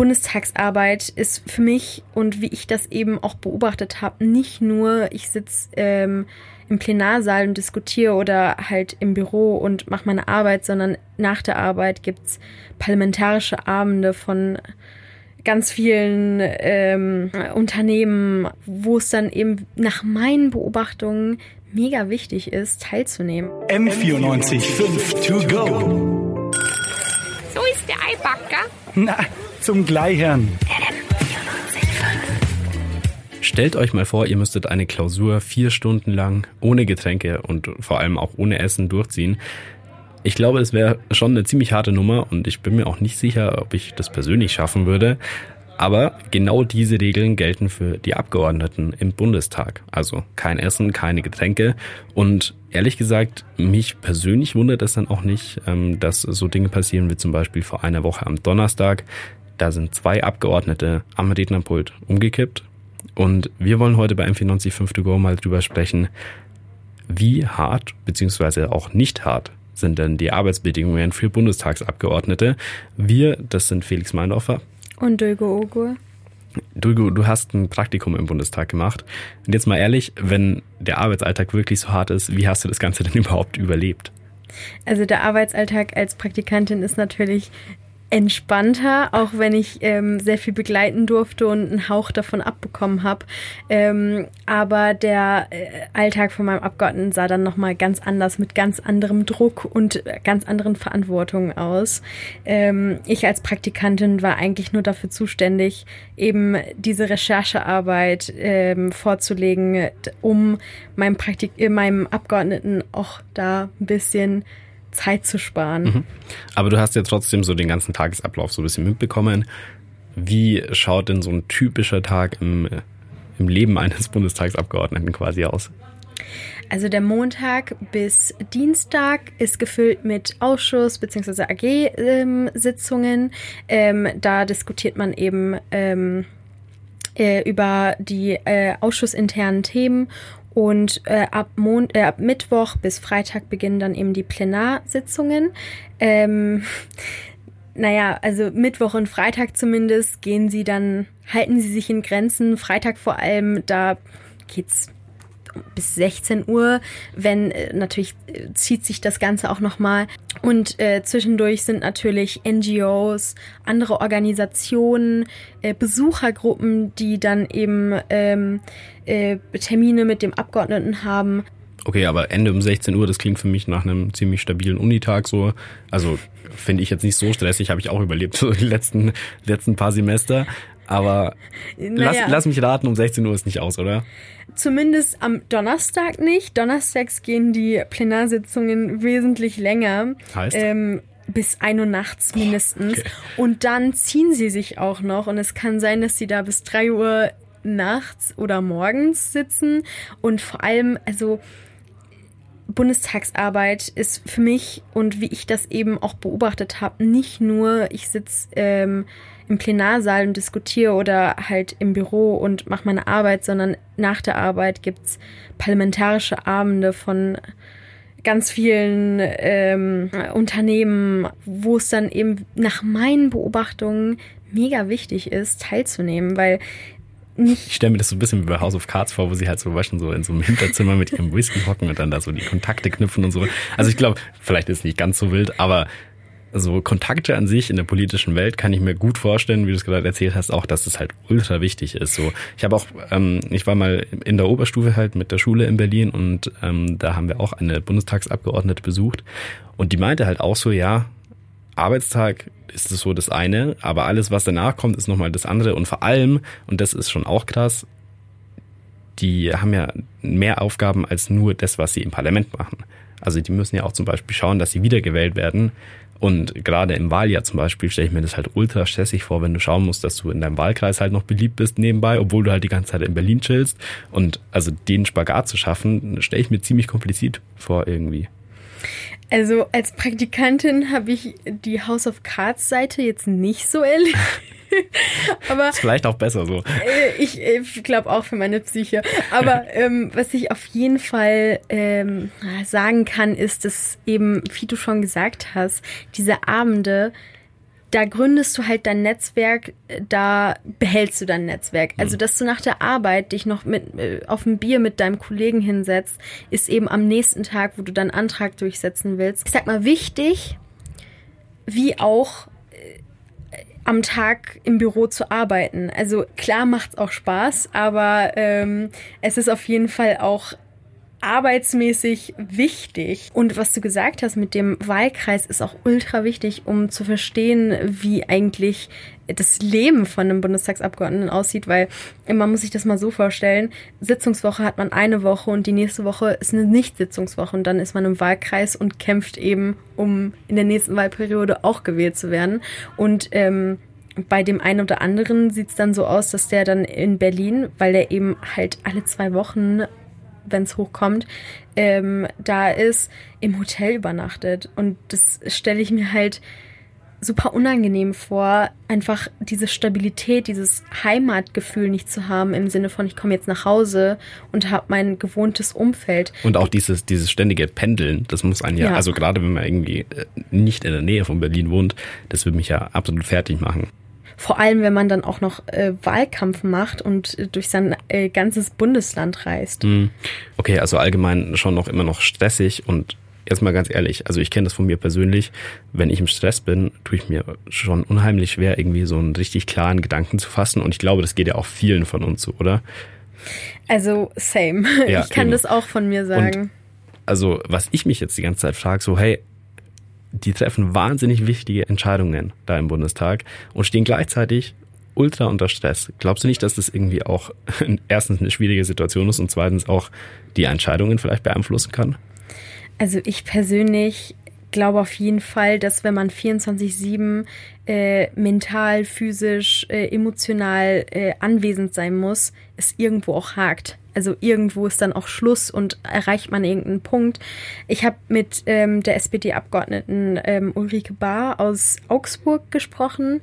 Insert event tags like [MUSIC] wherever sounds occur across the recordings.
Bundestagsarbeit ist für mich und wie ich das eben auch beobachtet habe, nicht nur, ich sitze ähm, im Plenarsaal und diskutiere oder halt im Büro und mache meine Arbeit, sondern nach der Arbeit gibt's parlamentarische Abende von ganz vielen ähm, Unternehmen, wo es dann eben nach meinen Beobachtungen mega wichtig ist, teilzunehmen. M94 5 to go. So ist der Eibacker. Na, zum Gleichern. Stellt euch mal vor, ihr müsstet eine Klausur vier Stunden lang ohne Getränke und vor allem auch ohne Essen durchziehen. Ich glaube, es wäre schon eine ziemlich harte Nummer und ich bin mir auch nicht sicher, ob ich das persönlich schaffen würde. Aber genau diese Regeln gelten für die Abgeordneten im Bundestag. Also kein Essen, keine Getränke. Und ehrlich gesagt, mich persönlich wundert es dann auch nicht, ähm, dass so Dinge passieren wie zum Beispiel vor einer Woche am Donnerstag. Da sind zwei Abgeordnete am Rednerpult umgekippt. Und wir wollen heute bei M495 to go mal drüber sprechen, wie hart beziehungsweise auch nicht hart sind denn die Arbeitsbedingungen für Bundestagsabgeordnete. Wir, das sind Felix Meindorfer. Und Dulgo Ogur. Dulgo, du hast ein Praktikum im Bundestag gemacht. Und jetzt mal ehrlich, wenn der Arbeitsalltag wirklich so hart ist, wie hast du das Ganze denn [LAUGHS] überhaupt überlebt? Also der Arbeitsalltag als Praktikantin ist natürlich entspannter, auch wenn ich ähm, sehr viel begleiten durfte und einen Hauch davon abbekommen habe. Ähm, aber der äh, Alltag von meinem Abgeordneten sah dann nochmal ganz anders, mit ganz anderem Druck und ganz anderen Verantwortungen aus. Ähm, ich als Praktikantin war eigentlich nur dafür zuständig, eben diese Recherchearbeit ähm, vorzulegen, um meinem, Praktik äh, meinem Abgeordneten auch da ein bisschen Zeit zu sparen. Mhm. Aber du hast ja trotzdem so den ganzen Tagesablauf so ein bisschen mitbekommen. Wie schaut denn so ein typischer Tag im, im Leben eines Bundestagsabgeordneten quasi aus? Also der Montag bis Dienstag ist gefüllt mit Ausschuss- bzw. AG-Sitzungen. Ähm, da diskutiert man eben ähm, äh, über die äh, ausschussinternen Themen und äh, ab, Mond, äh, ab Mittwoch bis Freitag beginnen dann eben die Plenarsitzungen. Ähm, [LAUGHS] naja, also Mittwoch und Freitag zumindest gehen sie dann, halten sie sich in Grenzen. Freitag vor allem, da geht's bis 16 Uhr, wenn äh, natürlich äh, zieht sich das Ganze auch nochmal. Und äh, zwischendurch sind natürlich NGOs, andere Organisationen, äh, Besuchergruppen, die dann eben ähm, äh, Termine mit dem Abgeordneten haben. Okay, aber Ende um 16 Uhr, das klingt für mich nach einem ziemlich stabilen Unitag so. Also finde ich jetzt nicht so stressig, habe ich auch überlebt, so die letzten, letzten paar Semester. Aber naja. lass, lass mich raten, um 16 Uhr ist nicht aus, oder? Zumindest am Donnerstag nicht. Donnerstags gehen die Plenarsitzungen wesentlich länger. Heißt? Ähm, bis ein Uhr nachts mindestens. Okay. Und dann ziehen sie sich auch noch. Und es kann sein, dass sie da bis drei Uhr nachts oder morgens sitzen. Und vor allem, also Bundestagsarbeit ist für mich und wie ich das eben auch beobachtet habe, nicht nur, ich sitze ähm, im Plenarsaal und diskutiere oder halt im Büro und mache meine Arbeit, sondern nach der Arbeit gibt's parlamentarische Abende von ganz vielen ähm, Unternehmen, wo es dann eben nach meinen Beobachtungen mega wichtig ist, teilzunehmen, weil. [LAUGHS] Ich stelle mir das so ein bisschen wie bei House of Cards vor, wo sie halt so waschen, so in so einem Hinterzimmer mit ihrem Whisky hocken und dann da so die Kontakte knüpfen und so. Also ich glaube, vielleicht ist es nicht ganz so wild, aber so Kontakte an sich in der politischen Welt kann ich mir gut vorstellen, wie du es gerade erzählt hast, auch, dass es halt ultra wichtig ist. So, ich habe auch, ähm, ich war mal in der Oberstufe halt mit der Schule in Berlin und ähm, da haben wir auch eine Bundestagsabgeordnete besucht und die meinte halt auch so, ja, Arbeitstag ist es so das eine, aber alles, was danach kommt, ist nochmal das andere. Und vor allem, und das ist schon auch krass, die haben ja mehr Aufgaben als nur das, was sie im Parlament machen. Also die müssen ja auch zum Beispiel schauen, dass sie wiedergewählt werden. Und gerade im Wahljahr zum Beispiel stelle ich mir das halt ultra stressig vor, wenn du schauen musst, dass du in deinem Wahlkreis halt noch beliebt bist nebenbei, obwohl du halt die ganze Zeit in Berlin chillst. Und also den Spagat zu schaffen, stelle ich mir ziemlich kompliziert vor irgendwie. Also als Praktikantin habe ich die House of Cards Seite jetzt nicht so erlebt. [LAUGHS] Aber ist vielleicht auch besser so. Äh, ich, ich glaube auch für meine Psyche. Aber [LAUGHS] ähm, was ich auf jeden Fall ähm, sagen kann, ist, dass eben, wie du schon gesagt hast, diese Abende da gründest du halt dein Netzwerk, da behältst du dein Netzwerk. Also, dass du nach der Arbeit dich noch mit äh, auf ein Bier mit deinem Kollegen hinsetzt, ist eben am nächsten Tag, wo du deinen Antrag durchsetzen willst. Ich sag mal, wichtig, wie auch äh, am Tag im Büro zu arbeiten. Also klar macht's auch Spaß, aber ähm, es ist auf jeden Fall auch arbeitsmäßig wichtig. Und was du gesagt hast mit dem Wahlkreis ist auch ultra wichtig, um zu verstehen, wie eigentlich das Leben von einem Bundestagsabgeordneten aussieht, weil man muss sich das mal so vorstellen, Sitzungswoche hat man eine Woche und die nächste Woche ist eine Nicht-Sitzungswoche und dann ist man im Wahlkreis und kämpft eben, um in der nächsten Wahlperiode auch gewählt zu werden. Und ähm, bei dem einen oder anderen sieht es dann so aus, dass der dann in Berlin, weil der eben halt alle zwei Wochen wenn es hochkommt, ähm, da ist, im Hotel übernachtet. Und das stelle ich mir halt super unangenehm vor, einfach diese Stabilität, dieses Heimatgefühl nicht zu haben, im Sinne von, ich komme jetzt nach Hause und habe mein gewohntes Umfeld. Und auch dieses, dieses ständige Pendeln, das muss einen ja, ja, also gerade wenn man irgendwie äh, nicht in der Nähe von Berlin wohnt, das würde mich ja absolut fertig machen. Vor allem, wenn man dann auch noch äh, Wahlkampf macht und äh, durch sein äh, ganzes Bundesland reist. Hm. Okay, also allgemein schon noch immer noch stressig und jetzt mal ganz ehrlich, also ich kenne das von mir persönlich, wenn ich im Stress bin, tue ich mir schon unheimlich schwer, irgendwie so einen richtig klaren Gedanken zu fassen und ich glaube, das geht ja auch vielen von uns so, oder? Also same. [LAUGHS] Ja, ich kann eben. das auch von mir sagen. Und also was ich mich jetzt die ganze Zeit frage, so hey, die treffen wahnsinnig wichtige Entscheidungen da im Bundestag und stehen gleichzeitig ultra unter Stress. Glaubst du nicht, dass das irgendwie auch [LAUGHS] erstens eine schwierige Situation ist und zweitens auch die Entscheidungen vielleicht beeinflussen kann? Also ich persönlich glaube auf jeden Fall, dass wenn man 24-7 äh, mental, physisch, äh, emotional äh, anwesend sein muss, es irgendwo auch hakt. Also irgendwo ist dann auch Schluss und erreicht man irgendeinen Punkt. Ich habe mit ähm, der SPD-Abgeordneten ähm, Ulrike Bahr aus Augsburg gesprochen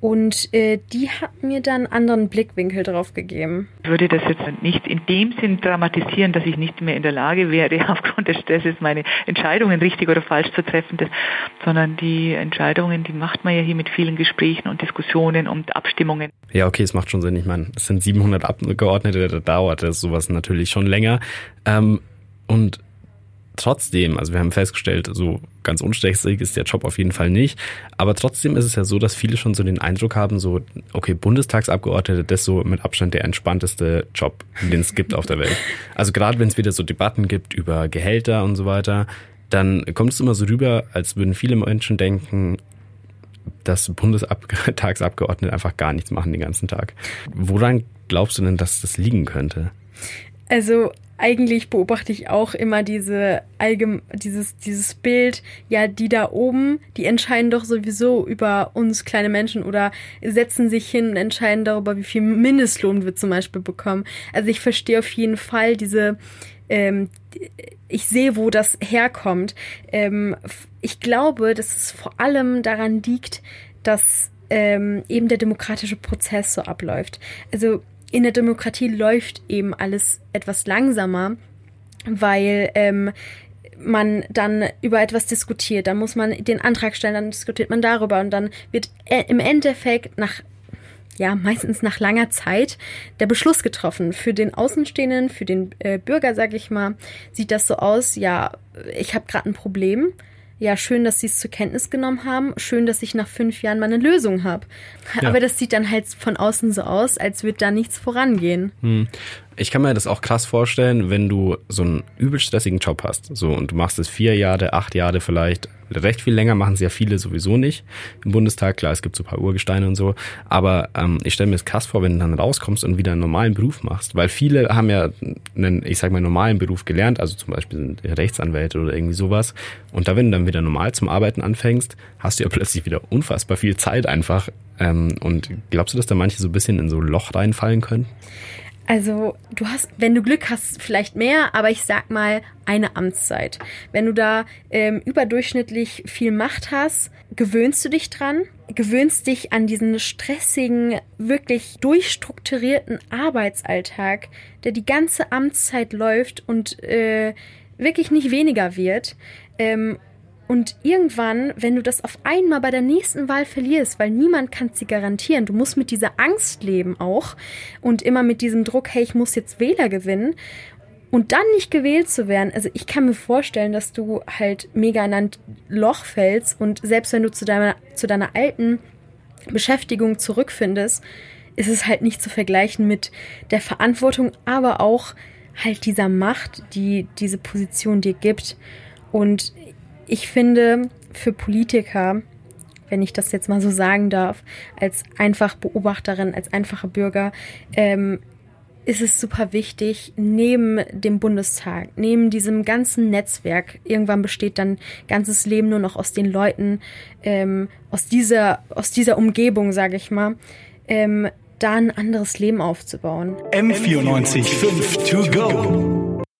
und äh, die hat mir dann einen anderen Blickwinkel drauf gegeben. Ich würde das jetzt nicht in dem Sinn dramatisieren, dass ich nicht mehr in der Lage wäre, [LAUGHS] aufgrund des Stresses meine Entscheidungen richtig oder falsch zu treffen, das, sondern die Entscheidungen, die macht man ja hier mit vielen Gesprächen und Diskussionen und Abstimmungen. Ja, okay, es macht schon Sinn. Ich meine, es sind 700 Abgeordnete, da dauert das sowas natürlich schon länger. Ähm, und trotzdem, also wir haben festgestellt, so ganz unstressig ist der Job auf jeden Fall nicht. Aber trotzdem ist es ja so, dass viele schon so den Eindruck haben, so, okay, Bundestagsabgeordnete, das ist so mit Abstand der entspannteste Job, den es gibt auf der Welt. Also gerade wenn es wieder so Debatten gibt über Gehälter und so weiter, dann kommt es immer so rüber, als würden viele Menschen denken, dass Bundestagsabgeordnete einfach gar nichts machen den ganzen Tag. Woran glaubst du denn, dass das liegen könnte? Also eigentlich beobachte ich auch immer diese allgem dieses dieses Bild, ja, die da oben, die entscheiden doch sowieso über uns kleine Menschen oder setzen sich hin und entscheiden darüber, wie viel Mindestlohn wir zum Beispiel bekommen. Also ich verstehe auf jeden Fall diese ähm, ich sehe, wo das herkommt. Ähm, ich glaube, dass es vor allem daran liegt, dass ähm, eben der demokratische Prozess so abläuft. Also in der Demokratie läuft eben alles etwas langsamer, weil ähm, man dann über etwas diskutiert, dann muss man den Antrag stellen, dann diskutiert man darüber und dann wird äh, im Endeffekt nach ja, meistens nach langer Zeit der Beschluss getroffen. Für den Außenstehenden, für den äh, Bürger, sag ich mal, sieht das so aus, ja, ich habe gerade ein Problem ja, schön, dass sie es zur Kenntnis genommen haben. Schön, dass ich nach fünf Jahren mal eine Lösung habe. Ja. Aber das sieht dann halt von außen so aus, als würde da nichts vorangehen. Hm. Ich kann mir das auch krass vorstellen, wenn du so einen übel stressigen Job hast. So, und du machst es vier Jahre, acht Jahre vielleicht. Recht viel länger machen es ja viele sowieso nicht im Bundestag. Klar, es gibt so ein paar Urgesteine und so. Aber ähm, ich stelle mir das krass vor, wenn du dann rauskommst und wieder einen normalen Beruf machst. Weil viele haben ja einen, ich sag mal, normalen Beruf gelernt. Also zum Beispiel sind Rechtsanwälte oder irgendwie sowas. Und da, wenn du dann wieder normal zum Arbeiten anfängst, hast du ja [LAUGHS] plötzlich wieder unfassbar viel Zeit einfach. Ähm, und glaubst du, dass da manche so ein bisschen in so ein Loch reinfallen können? Also, du hast, wenn du Glück hast, vielleicht mehr, aber ich sag mal eine Amtszeit. Wenn du da ähm, überdurchschnittlich viel Macht hast, gewöhnst du dich dran, gewöhnst dich an diesen stressigen, wirklich durchstrukturierten Arbeitsalltag, der die ganze Amtszeit läuft und äh, wirklich nicht weniger wird. Ähm, Und irgendwann, wenn du das auf einmal bei der nächsten Wahl verlierst, weil niemand kann sie garantieren, du musst mit dieser Angst leben auch und immer mit diesem Druck, hey, ich muss jetzt Wähler gewinnen und dann nicht gewählt zu werden. Also ich kann mir vorstellen, dass du halt mega in ein Loch fällst und selbst wenn du zu deiner, zu deiner alten Beschäftigung zurückfindest, ist es halt nicht zu vergleichen mit der Verantwortung, aber auch halt dieser Macht, die diese Position dir gibt. Und ich finde, für Politiker, wenn ich das jetzt mal so sagen darf, als einfach Beobachterin, als einfacher Bürger, ähm, ist es super wichtig, neben dem Bundestag, neben diesem ganzen Netzwerk, irgendwann besteht dann ganzes Leben nur noch aus den Leuten, ähm, aus dieser, aus dieser Umgebung, sage ich mal, ähm, da ein anderes Leben aufzubauen. M94 5 to go.